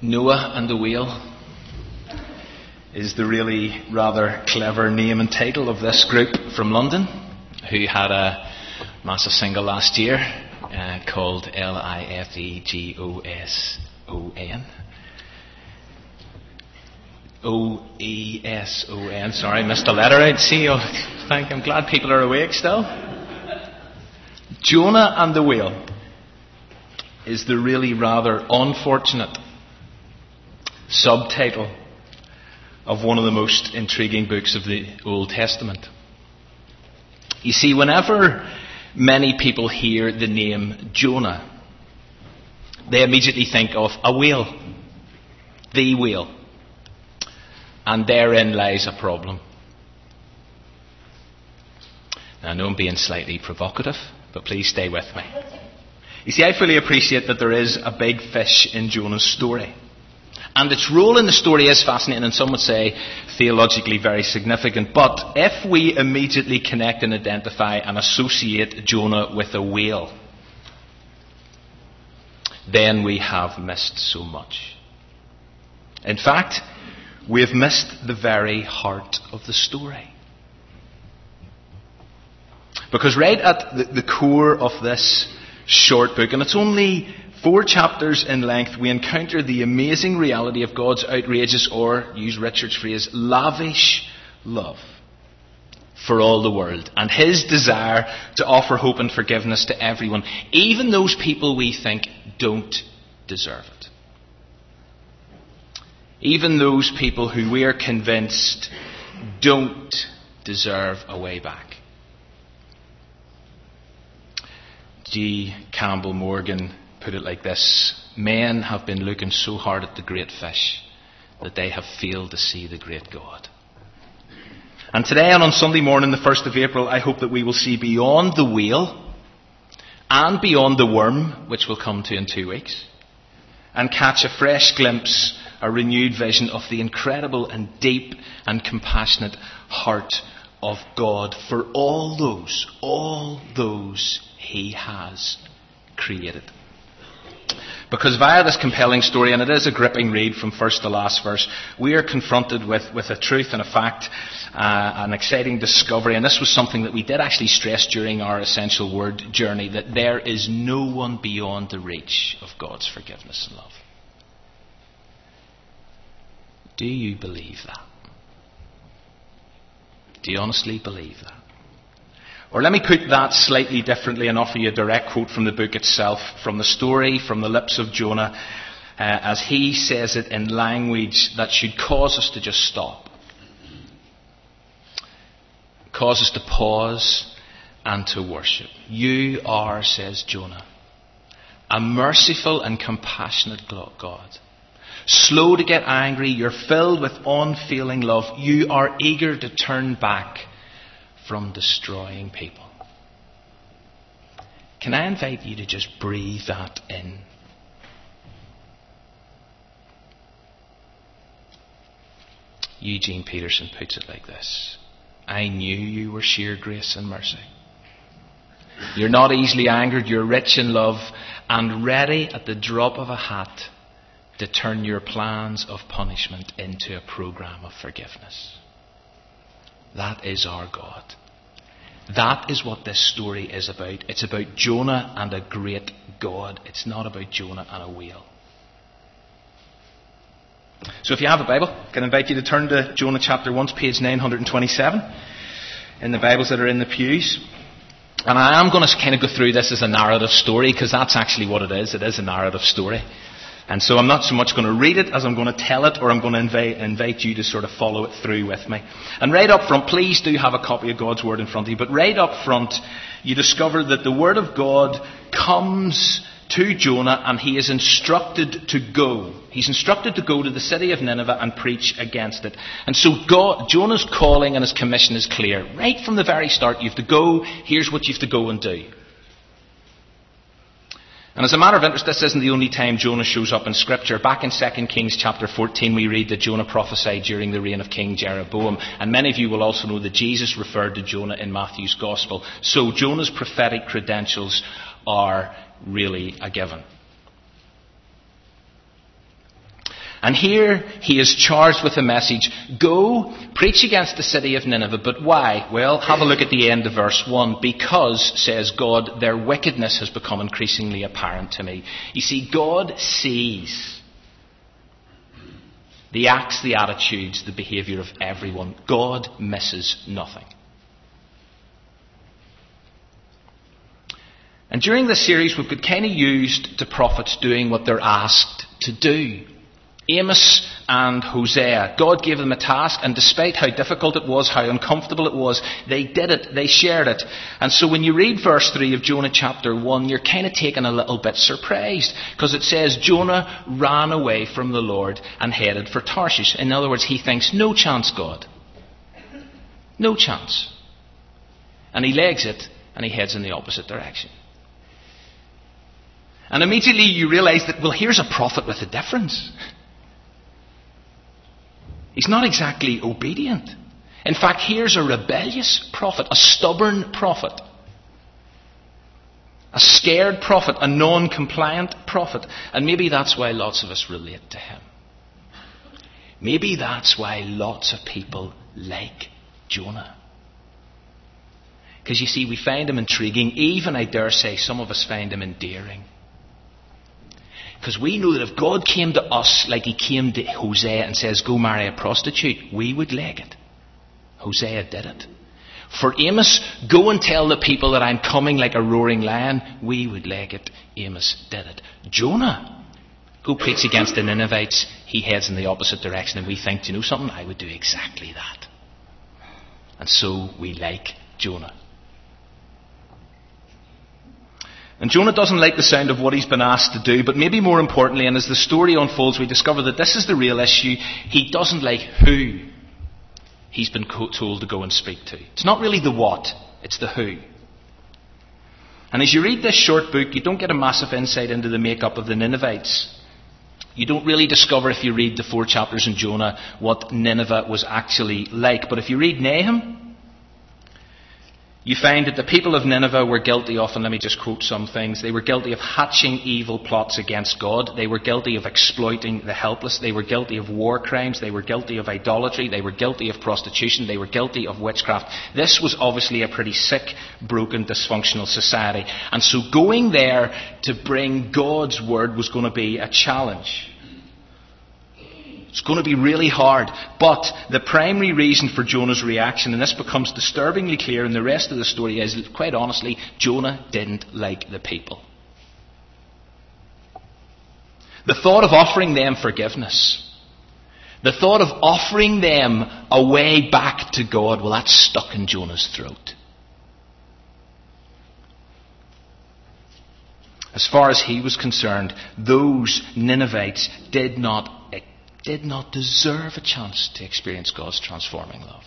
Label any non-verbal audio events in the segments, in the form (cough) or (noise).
Noah and the Whale is the really rather clever name and title of this group from London who had a massive single last year uh, called L I F E G O S O N. O E S O N. Sorry, missed a letter out. See, oh, thank. I'm glad people are awake still. Jonah and the whale is the really rather unfortunate subtitle of one of the most intriguing books of the Old Testament. You see, whenever many people hear the name Jonah, they immediately think of a whale, the whale. And therein lies a problem. Now, I know I'm being slightly provocative, but please stay with me. You see, I fully appreciate that there is a big fish in Jonah's story. And its role in the story is fascinating and some would say theologically very significant. But if we immediately connect and identify and associate Jonah with a whale, then we have missed so much. In fact, we have missed the very heart of the story. Because right at the, the core of this short book, and it's only four chapters in length, we encounter the amazing reality of God's outrageous, or use Richard's phrase, lavish love for all the world, and his desire to offer hope and forgiveness to everyone, even those people we think don't deserve it. Even those people who we are convinced don't deserve a way back. G. Campbell Morgan put it like this Men have been looking so hard at the great fish that they have failed to see the great God. And today and on Sunday morning, the 1st of April, I hope that we will see beyond the whale and beyond the worm, which we'll come to in two weeks, and catch a fresh glimpse, a renewed vision of the incredible and deep and compassionate heart of God for all those, all those He has created. Because via this compelling story, and it is a gripping read from first to last verse, we are confronted with, with a truth and a fact, uh, an exciting discovery, and this was something that we did actually stress during our essential word journey, that there is no one beyond the reach of God's forgiveness and love. Do you believe that? Do you honestly believe that? Or let me put that slightly differently and offer you a direct quote from the book itself, from the story, from the lips of Jonah, uh, as he says it in language that should cause us to just stop. Cause us to pause and to worship. You are, says Jonah, a merciful and compassionate God. Slow to get angry, you're filled with unfailing love. You are eager to turn back from destroying people. Can I invite you to just breathe that in? Eugene Peterson puts it like this I knew you were sheer grace and mercy. You're not easily angered, you're rich in love and ready at the drop of a hat to turn your plans of punishment into a program of forgiveness. That is our God. That is what this story is about. It's about Jonah and a great God. It's not about Jonah and a whale. So if you have a Bible, I can invite you to turn to Jonah chapter 1, page 927 in the Bibles that are in the pews. And I am going to kind of go through this as a narrative story because that's actually what it is. It is a narrative story. And so I'm not so much going to read it as I'm going to tell it, or I'm going to invite, invite, you to sort of follow it through with me. And right up front, please do have a copy of God's Word in front of you, but right up front, you discover that the Word of God comes to Jonah and he is instructed to go. He's instructed to go to the city of Nineveh and preach against it. And so God, Jonah's calling and his commission is clear. Right from the very start, you have to go, here's what you have to go and do. And as a matter of interest, this isn't the only time Jonah shows up in Scripture. Back in 2 Kings chapter 14, we read that Jonah prophesied during the reign of King Jeroboam. And many of you will also know that Jesus referred to Jonah in Matthew's Gospel. So Jonah's prophetic credentials are really a given. And here he is charged with a message Go, preach against the city of Nineveh. But why? Well, have a look at the end of verse 1. Because, says God, their wickedness has become increasingly apparent to me. You see, God sees the acts, the attitudes, the behaviour of everyone. God misses nothing. And during this series, we've got kind of used the prophets doing what they're asked to do. Amos and Hosea. God gave them a task, and despite how difficult it was, how uncomfortable it was, they did it, they shared it. And so when you read verse 3 of Jonah chapter 1, you're kind of taken a little bit surprised, because it says Jonah ran away from the Lord and headed for Tarshish. In other words, he thinks, no chance, God. No chance. And he legs it, and he heads in the opposite direction. And immediately you realize that, well, here's a prophet with a difference. He's not exactly obedient. In fact, here's a rebellious prophet, a stubborn prophet, a scared prophet, a non compliant prophet. And maybe that's why lots of us relate to him. Maybe that's why lots of people like Jonah. Because you see, we find him intriguing. Even, I dare say, some of us find him endearing. Because we know that if God came to us like he came to Hosea and says, go marry a prostitute, we would leg it. Hosea did it. For Amos, go and tell the people that I'm coming like a roaring lion, we would leg it. Amos did it. Jonah, go preach against the Ninevites, he heads in the opposite direction, and we think, do you know something? I would do exactly that. And so we like Jonah. And Jonah doesn't like the sound of what he's been asked to do, but maybe more importantly, and as the story unfolds, we discover that this is the real issue. He doesn't like who he's been told to go and speak to. It's not really the what, it's the who. And as you read this short book, you don't get a massive insight into the makeup of the Ninevites. You don't really discover, if you read the four chapters in Jonah, what Nineveh was actually like. But if you read Nahum, you find that the people of Nineveh were guilty of, and let me just quote some things, they were guilty of hatching evil plots against God. They were guilty of exploiting the helpless. They were guilty of war crimes. They were guilty of idolatry. They were guilty of prostitution. They were guilty of witchcraft. This was obviously a pretty sick, broken, dysfunctional society. And so going there to bring God's word was going to be a challenge. It's going to be really hard. But the primary reason for Jonah's reaction, and this becomes disturbingly clear in the rest of the story, is quite honestly, Jonah didn't like the people. The thought of offering them forgiveness, the thought of offering them a way back to God, well, that's stuck in Jonah's throat. As far as he was concerned, those Ninevites did not did not deserve a chance to experience God's transforming love.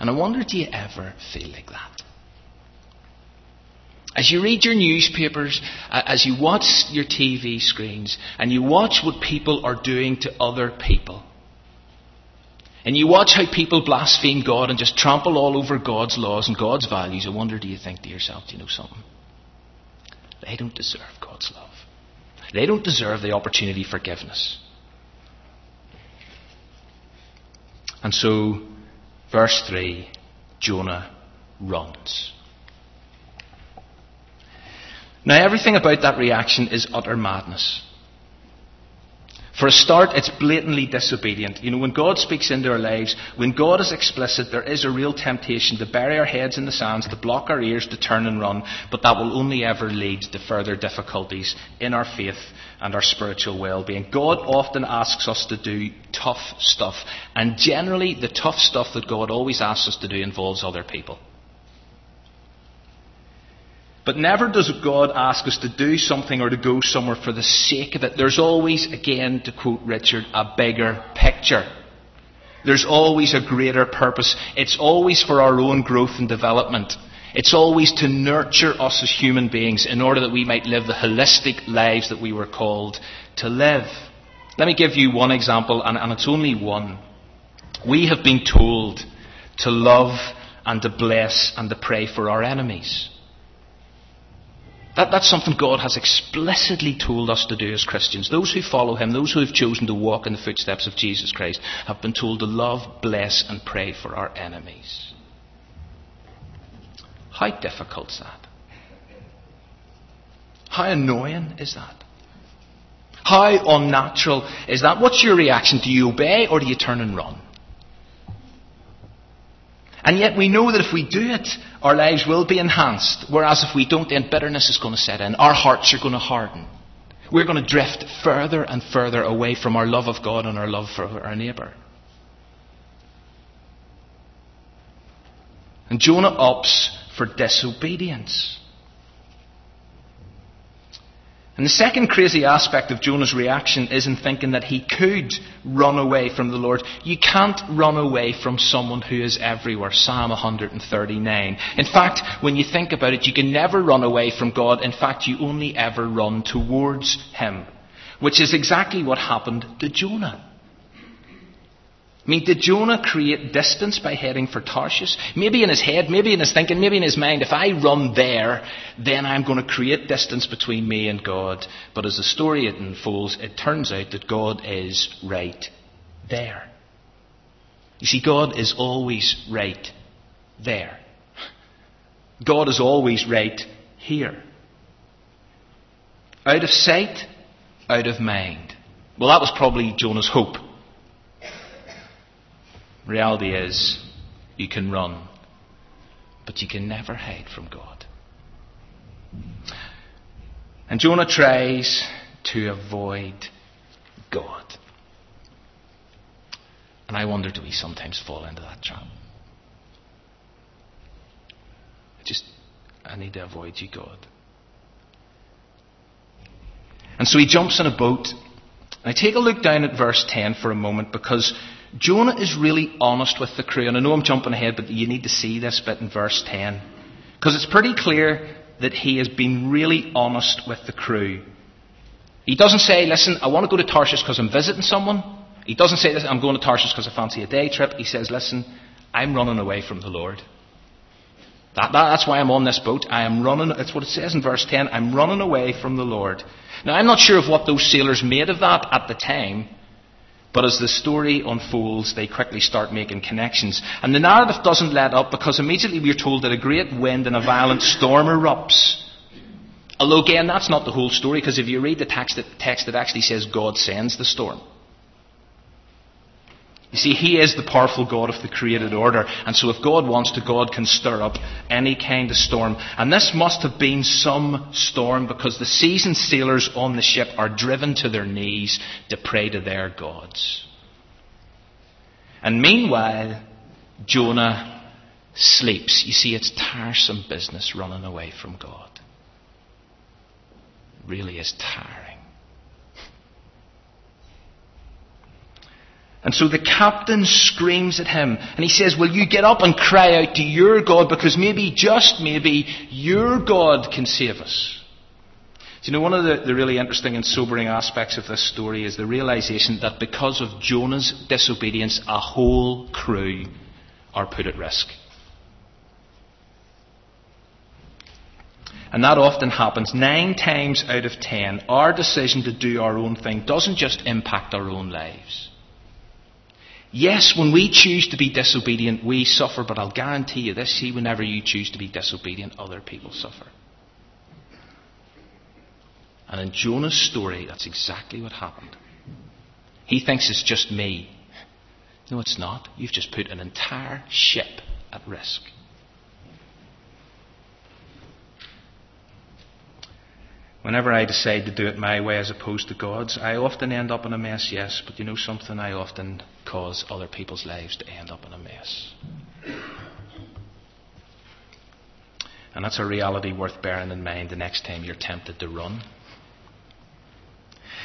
And I wonder, do you ever feel like that? As you read your newspapers, as you watch your TV screens, and you watch what people are doing to other people, and you watch how people blaspheme God and just trample all over God's laws and God's values, I wonder, do you think to yourself, do you know something? They don't deserve God's love. They don't deserve the opportunity for forgiveness. And so, verse 3 Jonah runs. Now, everything about that reaction is utter madness. For a start, it's blatantly disobedient. You know, when God speaks into our lives, when God is explicit, there is a real temptation to bury our heads in the sands, to block our ears, to turn and run, but that will only ever lead to further difficulties in our faith and our spiritual well-being. God often asks us to do tough stuff, and generally the tough stuff that God always asks us to do involves other people. But never does God ask us to do something or to go somewhere for the sake of it. There's always, again, to quote Richard, a bigger picture. There's always a greater purpose. It's always for our own growth and development. It's always to nurture us as human beings in order that we might live the holistic lives that we were called to live. Let me give you one example, and, and it's only one. We have been told to love and to bless and to pray for our enemies. That, that's something God has explicitly told us to do as Christians. Those who follow Him, those who have chosen to walk in the footsteps of Jesus Christ, have been told to love, bless, and pray for our enemies. How difficult is that? How annoying is that? How unnatural is that? What's your reaction? Do you obey or do you turn and run? And yet we know that if we do it, our lives will be enhanced. Whereas if we don't, then bitterness is going to set in. Our hearts are going to harden. We're going to drift further and further away from our love of God and our love for our neighbour. And Jonah opts for disobedience. And the second crazy aspect of Jonah's reaction is in thinking that he could run away from the Lord. You can't run away from someone who is everywhere. Psalm 139. In fact, when you think about it, you can never run away from God. In fact, you only ever run towards Him. Which is exactly what happened to Jonah. I mean, did Jonah create distance by heading for Tarshish? Maybe in his head, maybe in his thinking, maybe in his mind, if I run there, then I'm going to create distance between me and God. But as the story unfolds, it turns out that God is right there. You see, God is always right there. God is always right here. Out of sight, out of mind. Well, that was probably Jonah's hope. Reality is, you can run, but you can never hide from God. And Jonah tries to avoid God. And I wonder do we sometimes fall into that trap? Just, I need to avoid you, God. And so he jumps in a boat. And I take a look down at verse 10 for a moment because Jonah is really honest with the crew. And I know I'm jumping ahead, but you need to see this bit in verse 10. Because it's pretty clear that he has been really honest with the crew. He doesn't say, listen, I want to go to Tarshish because I'm visiting someone. He doesn't say, I'm going to Tarshish because I fancy a day trip. He says, listen, I'm running away from the Lord. That, that, that's why I'm on this boat. I am running, that's what it says in verse 10. I'm running away from the Lord. Now, I'm not sure of what those sailors made of that at the time. But as the story unfolds, they quickly start making connections. And the narrative doesn't let up because immediately we're told that a great wind and a violent storm erupts. Although, again, that's not the whole story because if you read the text, text, it actually says God sends the storm. You see, He is the powerful God of the created order. And so if God wants to, God can stir up any kind of storm. And this must have been some storm because the seasoned sailors on the ship are driven to their knees to pray to their gods. And meanwhile, Jonah sleeps. You see, it's tiresome business running away from God. It really is tiring. And so the captain screams at him and he says, Will you get up and cry out to your God because maybe, just maybe, your God can save us? Do you know one of the, the really interesting and sobering aspects of this story is the realization that because of Jonah's disobedience, a whole crew are put at risk. And that often happens nine times out of ten. Our decision to do our own thing doesn't just impact our own lives. Yes, when we choose to be disobedient, we suffer, but I'll guarantee you this see, whenever you choose to be disobedient, other people suffer. And in Jonah's story, that's exactly what happened. He thinks it's just me. No, it's not. You've just put an entire ship at risk. Whenever I decide to do it my way as opposed to God's, I often end up in a mess, yes, but you know something? I often cause other people's lives to end up in a mess. And that's a reality worth bearing in mind the next time you're tempted to run.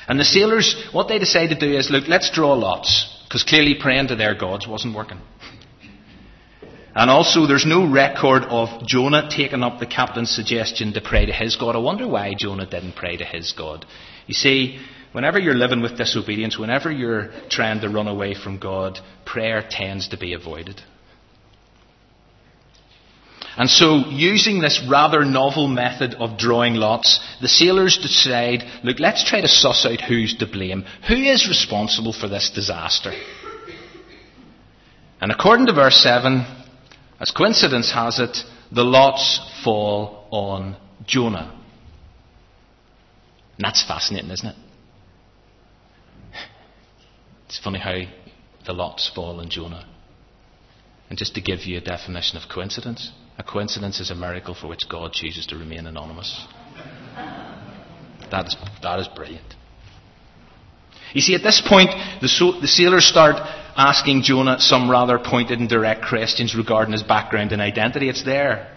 And the sailors, what they decide to do is look, let's draw lots, because clearly praying to their gods wasn't working. (laughs) And also, there's no record of Jonah taking up the captain's suggestion to pray to his God. I wonder why Jonah didn't pray to his God. You see, whenever you're living with disobedience, whenever you're trying to run away from God, prayer tends to be avoided. And so, using this rather novel method of drawing lots, the sailors decide look, let's try to suss out who's to blame. Who is responsible for this disaster? And according to verse 7, as coincidence has it, the lots fall on Jonah. And that's fascinating, isn't it? It's funny how the lots fall on Jonah. And just to give you a definition of coincidence, a coincidence is a miracle for which God chooses to remain anonymous. That is, that is brilliant. You see, at this point, the, so, the sailors start asking Jonah some rather pointed and direct questions regarding his background and identity. It's there.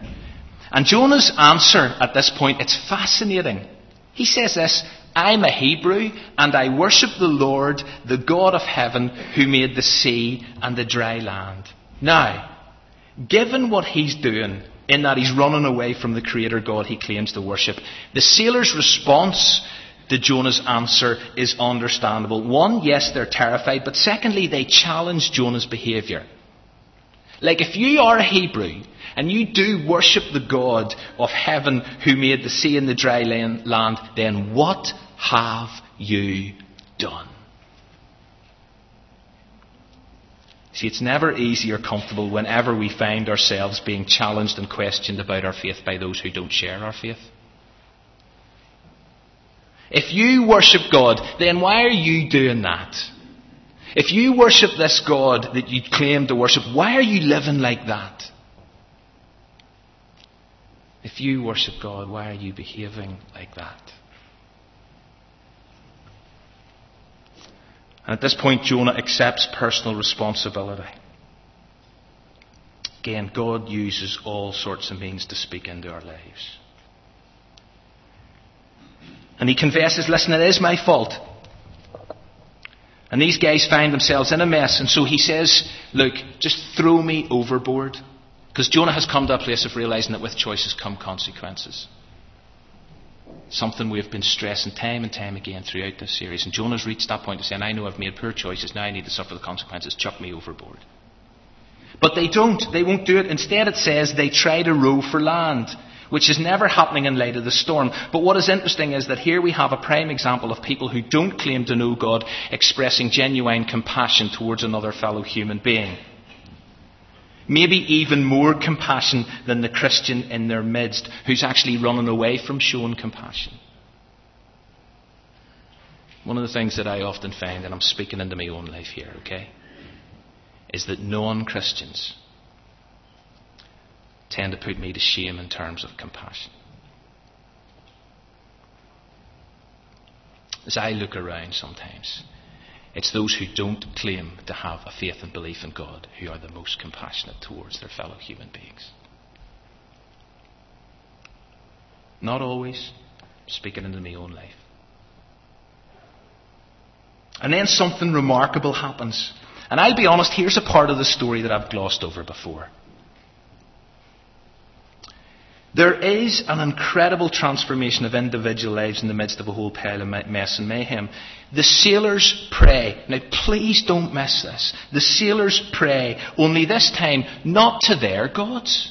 And Jonah's answer at this point, it's fascinating. He says this, I'm a Hebrew and I worship the Lord, the God of heaven, who made the sea and the dry land. Now, given what he's doing, in that he's running away from the Creator God he claims to worship, the sailor's response to Jonah's answer is understandable. One, yes, they're terrified, but secondly, they challenge Jonah's behaviour. Like if you are a Hebrew and you do worship the God of heaven who made the sea and the dry land, then what have you done? See, it's never easy or comfortable whenever we find ourselves being challenged and questioned about our faith by those who don't share our faith. If you worship God, then why are you doing that? If you worship this God that you claim to worship, why are you living like that? If you worship God, why are you behaving like that? And at this point, Jonah accepts personal responsibility. Again, God uses all sorts of means to speak into our lives. And he confesses, listen, it is my fault. And these guys find themselves in a mess. And so he says, look, just throw me overboard. Because Jonah has come to a place of realizing that with choices come consequences. Something we've been stressing time and time again throughout this series. And Jonah's reached that point of saying, I know I've made poor choices, now I need to suffer the consequences. Chuck me overboard. But they don't. They won't do it. Instead, it says they try to row for land, which is never happening in light of the storm. But what is interesting is that here we have a prime example of people who don't claim to know God expressing genuine compassion towards another fellow human being. Maybe even more compassion than the Christian in their midst who's actually running away from showing compassion. One of the things that I often find, and I'm speaking into my own life here, okay, is that non Christians tend to put me to shame in terms of compassion. As I look around sometimes, it's those who don't claim to have a faith and belief in God who are the most compassionate towards their fellow human beings. Not always, speaking into my own life. And then something remarkable happens. And I'll be honest, here's a part of the story that I've glossed over before. There is an incredible transformation of individual lives in the midst of a whole pile of mess and mayhem. The sailors pray. Now, please don't miss this. The sailors pray, only this time not to their gods,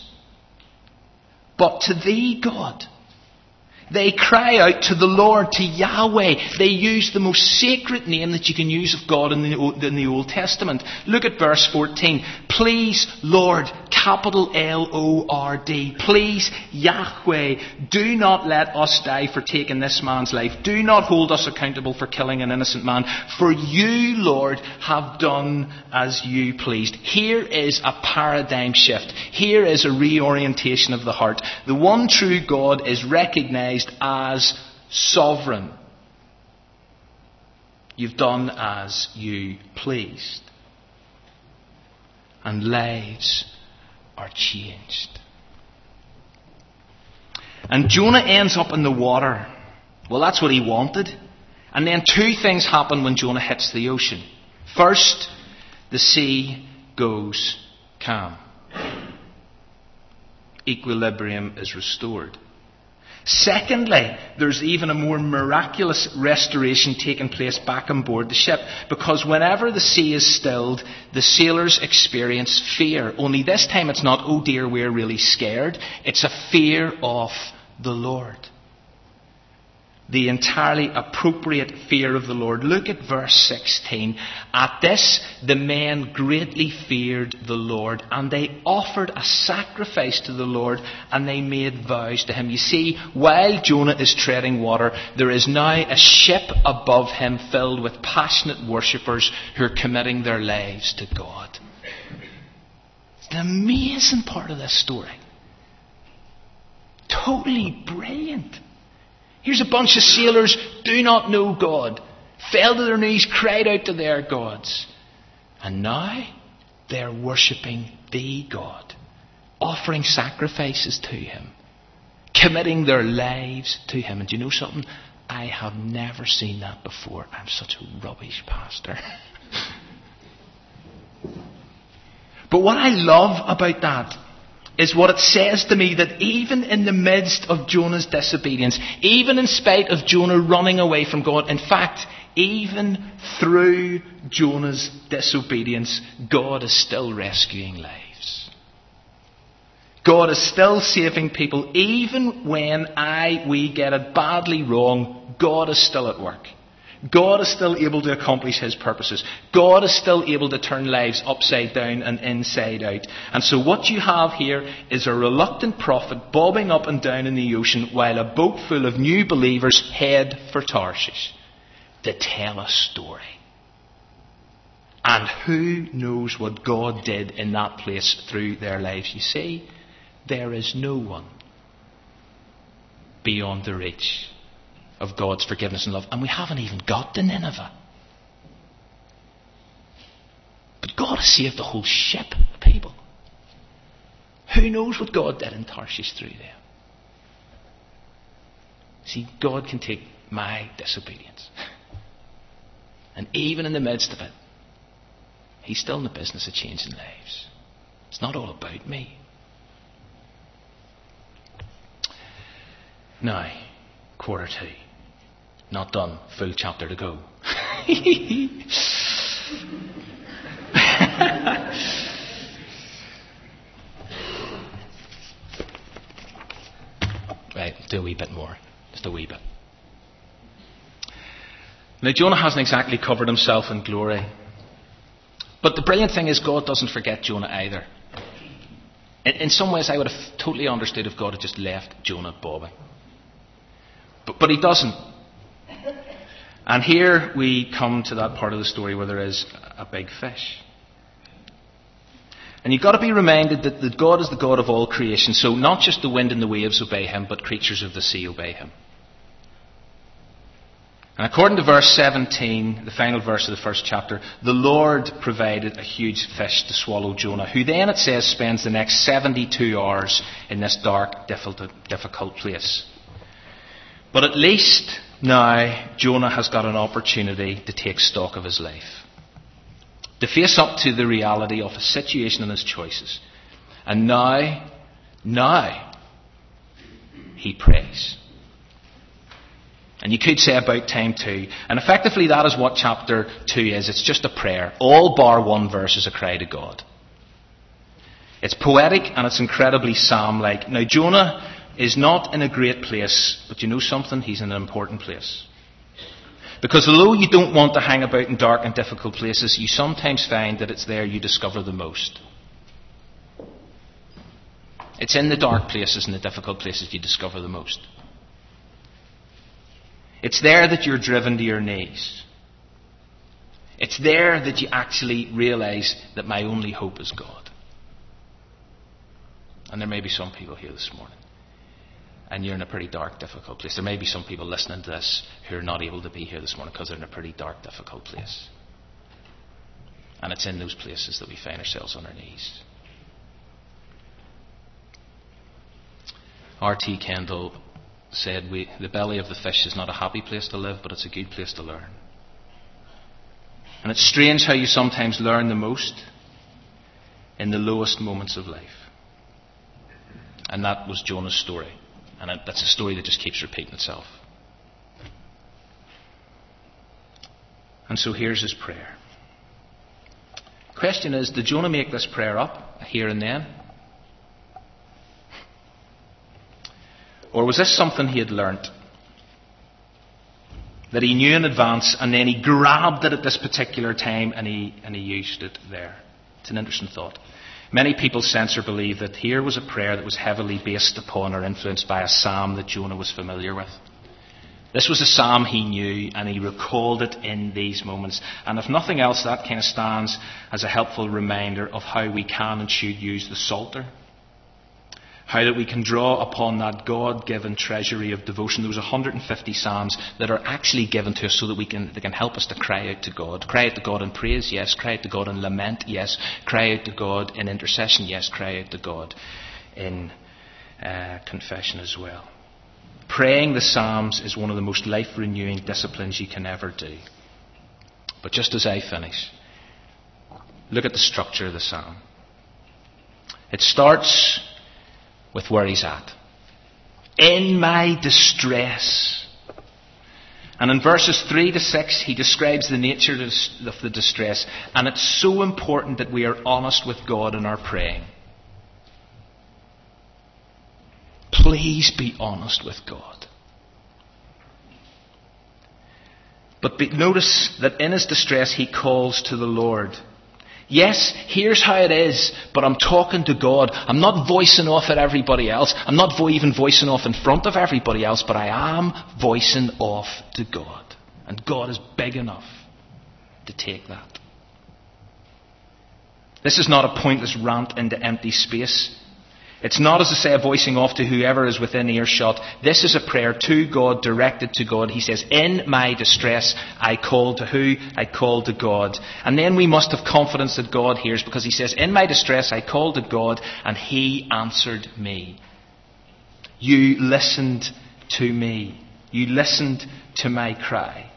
but to thee, God. They cry out to the Lord, to Yahweh. They use the most sacred name that you can use of God in the, in the Old Testament. Look at verse 14. Please, Lord, capital L O R D. Please, Yahweh, do not let us die for taking this man's life. Do not hold us accountable for killing an innocent man. For you, Lord, have done as you pleased. Here is a paradigm shift. Here is a reorientation of the heart. The one true God is recognized as sovereign. You've done as you pleased. And lives are changed. And Jonah ends up in the water. Well, that's what he wanted. And then two things happen when Jonah hits the ocean. First, the sea goes calm. Equilibrium is restored. Secondly, there's even a more miraculous restoration taking place back on board the ship because whenever the sea is stilled, the sailors experience fear. Only this time it's not, oh dear, we're really scared. It's a fear of the Lord the entirely appropriate fear of the Lord. Look at verse 16. At this, the men greatly feared the Lord, and they offered a sacrifice to the Lord, and they made vows to him. You see, while Jonah is treading water, there is now a ship above him filled with passionate worshippers who are committing their lives to God. It's an amazing part of this story. Totally brilliant. Here's a bunch of sailors, do not know God, fell to their knees, cried out to their gods. And now they're worshipping the God, offering sacrifices to Him, committing their lives to Him. And do you know something? I have never seen that before. I'm such a rubbish pastor. (laughs) but what I love about that is what it says to me that even in the midst of Jonah's disobedience, even in spite of Jonah running away from God, in fact, even through Jonah's disobedience, God is still rescuing lives. God is still saving people, even when I, we get it badly wrong, God is still at work. God is still able to accomplish His purposes. God is still able to turn lives upside down and inside out. And so what you have here is a reluctant prophet bobbing up and down in the ocean while a boat full of new believers head for Tarshish to tell a story. And who knows what God did in that place through their lives? You see, there is no one beyond the reach of God's forgiveness and love. And we haven't even got to Nineveh. But God has saved the whole ship of people. Who knows what God did in Tarshish through them? See, God can take my disobedience. (laughs) And even in the midst of it, He's still in the business of changing lives. It's not all about me. Now, quarter two. Not done. Full chapter to go. (laughs) right, do a wee bit more. Just a wee bit. Now, Jonah hasn't exactly covered himself in glory. But the brilliant thing is, God doesn't forget Jonah either. In, in some ways, I would have totally understood if God had just left Jonah bobbing. But, but he doesn't. And here we come to that part of the story where there is a big fish. And you've got to be reminded that, that God is the God of all creation, so not just the wind and the waves obey him, but creatures of the sea obey him. And according to verse 17, the final verse of the first chapter, the Lord provided a huge fish to swallow Jonah, who then, it says, spends the next 72 hours in this dark, difficult place. But at least now Jonah has got an opportunity to take stock of his life, to face up to the reality of his situation and his choices. And now, now, he prays. And you could say about time too. And effectively, that is what chapter 2 is. It's just a prayer. All bar one verse is a cry to God. It's poetic and it's incredibly psalm like. Now, Jonah is not in a great place, but you know something? He's in an important place. Because although you don't want to hang about in dark and difficult places, you sometimes find that it's there you discover the most. It's in the dark places and the difficult places you discover the most. It's there that you're driven to your knees. It's there that you actually realize that my only hope is God. And there may be some people here this morning and you're in a pretty dark, difficult place. There may be some people listening to this who are not able to be here this morning because they're in a pretty dark, difficult place. And it's in those places that we find ourselves on our knees. R.T. Kendall said, we, The belly of the fish is not a happy place to live, but it's a good place to learn. And it's strange how you sometimes learn the most in the lowest moments of life. And that was Jonah's story. And that's a story that just keeps repeating itself. And so here's his prayer. Question is, did Jonah make this prayer up here and then? Or was this something he had learnt? That he knew in advance and then he grabbed it at this particular time and he, and he used it there. It's an interesting thought. Many people sense or believe that here was a prayer that was heavily based upon or influenced by a psalm that Jonah was familiar with. This was a psalm he knew, and he recalled it in these moments. And if nothing else, that kind of stands as a helpful reminder of how we can and should use the Psalter. How that we can draw upon that God given treasury of devotion. Those 150 Psalms that are actually given to us so that we can, they can help us to cry out to God. Cry out to God in praise, yes. Cry out to God in lament, yes. Cry out to God in intercession, yes. Cry out to God in uh, confession as well. Praying the Psalms is one of the most life renewing disciplines you can ever do. But just as I finish, look at the structure of the Psalm. It starts with where he's at. In my distress. And in verses 3 to 6, he describes the nature of the distress. And it's so important that we are honest with God in our praying. Please be honest with God. But be, notice that in his distress he calls to the Lord. Yes, here's how it is, but I'm talking to God. I'm not voicing off at everybody else. I'm not vo- even voicing off in front of everybody else, but I am voicing off to God. And God is big enough to take that. This is not a pointless rant into empty space. It's not, as I say, a voicing off to whoever is within earshot. This is a prayer to God, directed to God. He says, In my distress, I call to who? I call to God. And then we must have confidence that God hears because he says, In my distress, I called to God, and he answered me. You listened to me. You listened to my cry.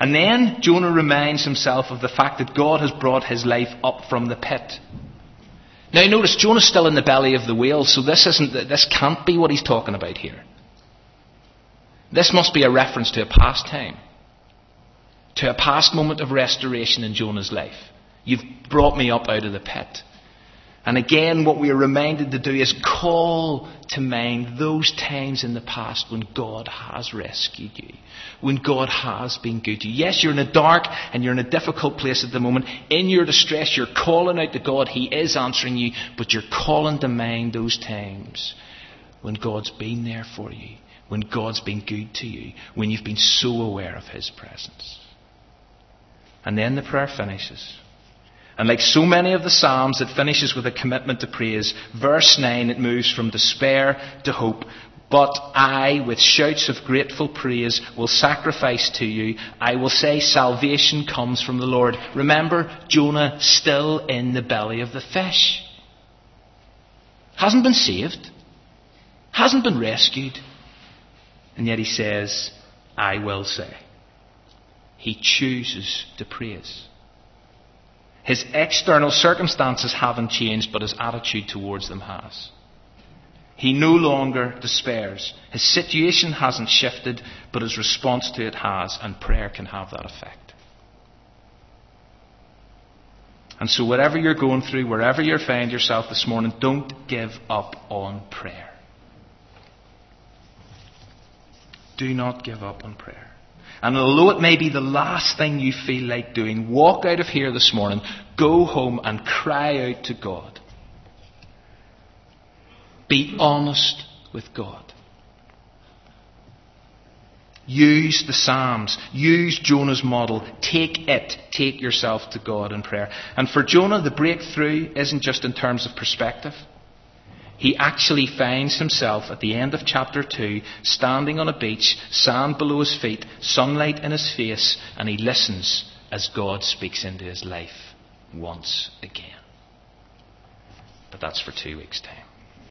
And then Jonah reminds himself of the fact that God has brought his life up from the pit. Now notice Jonah's still in the belly of the whale, so this isn't this can't be what he's talking about here. This must be a reference to a past time. To a past moment of restoration in Jonah's life. You've brought me up out of the pit. And again, what we are reminded to do is call to mind those times in the past when God has rescued you, when God has been good to you. Yes, you're in a dark and you're in a difficult place at the moment. In your distress, you're calling out to God. He is answering you, but you're calling to mind those times when God's been there for you, when God's been good to you, when you've been so aware of His presence. And then the prayer finishes. And like so many of the Psalms, it finishes with a commitment to praise. Verse 9, it moves from despair to hope. But I, with shouts of grateful praise, will sacrifice to you. I will say salvation comes from the Lord. Remember, Jonah still in the belly of the fish. Hasn't been saved. Hasn't been rescued. And yet he says, I will say. He chooses to praise. His external circumstances haven't changed, but his attitude towards them has. He no longer despairs. His situation hasn't shifted, but his response to it has, and prayer can have that effect. And so, whatever you're going through, wherever you find yourself this morning, don't give up on prayer. Do not give up on prayer. And although it may be the last thing you feel like doing, walk out of here this morning, go home and cry out to God. Be honest with God. Use the Psalms. Use Jonah's model. Take it. Take yourself to God in prayer. And for Jonah, the breakthrough isn't just in terms of perspective he actually finds himself at the end of chapter 2 standing on a beach, sand below his feet, sunlight in his face, and he listens as God speaks into his life once again. But that's for two weeks' time.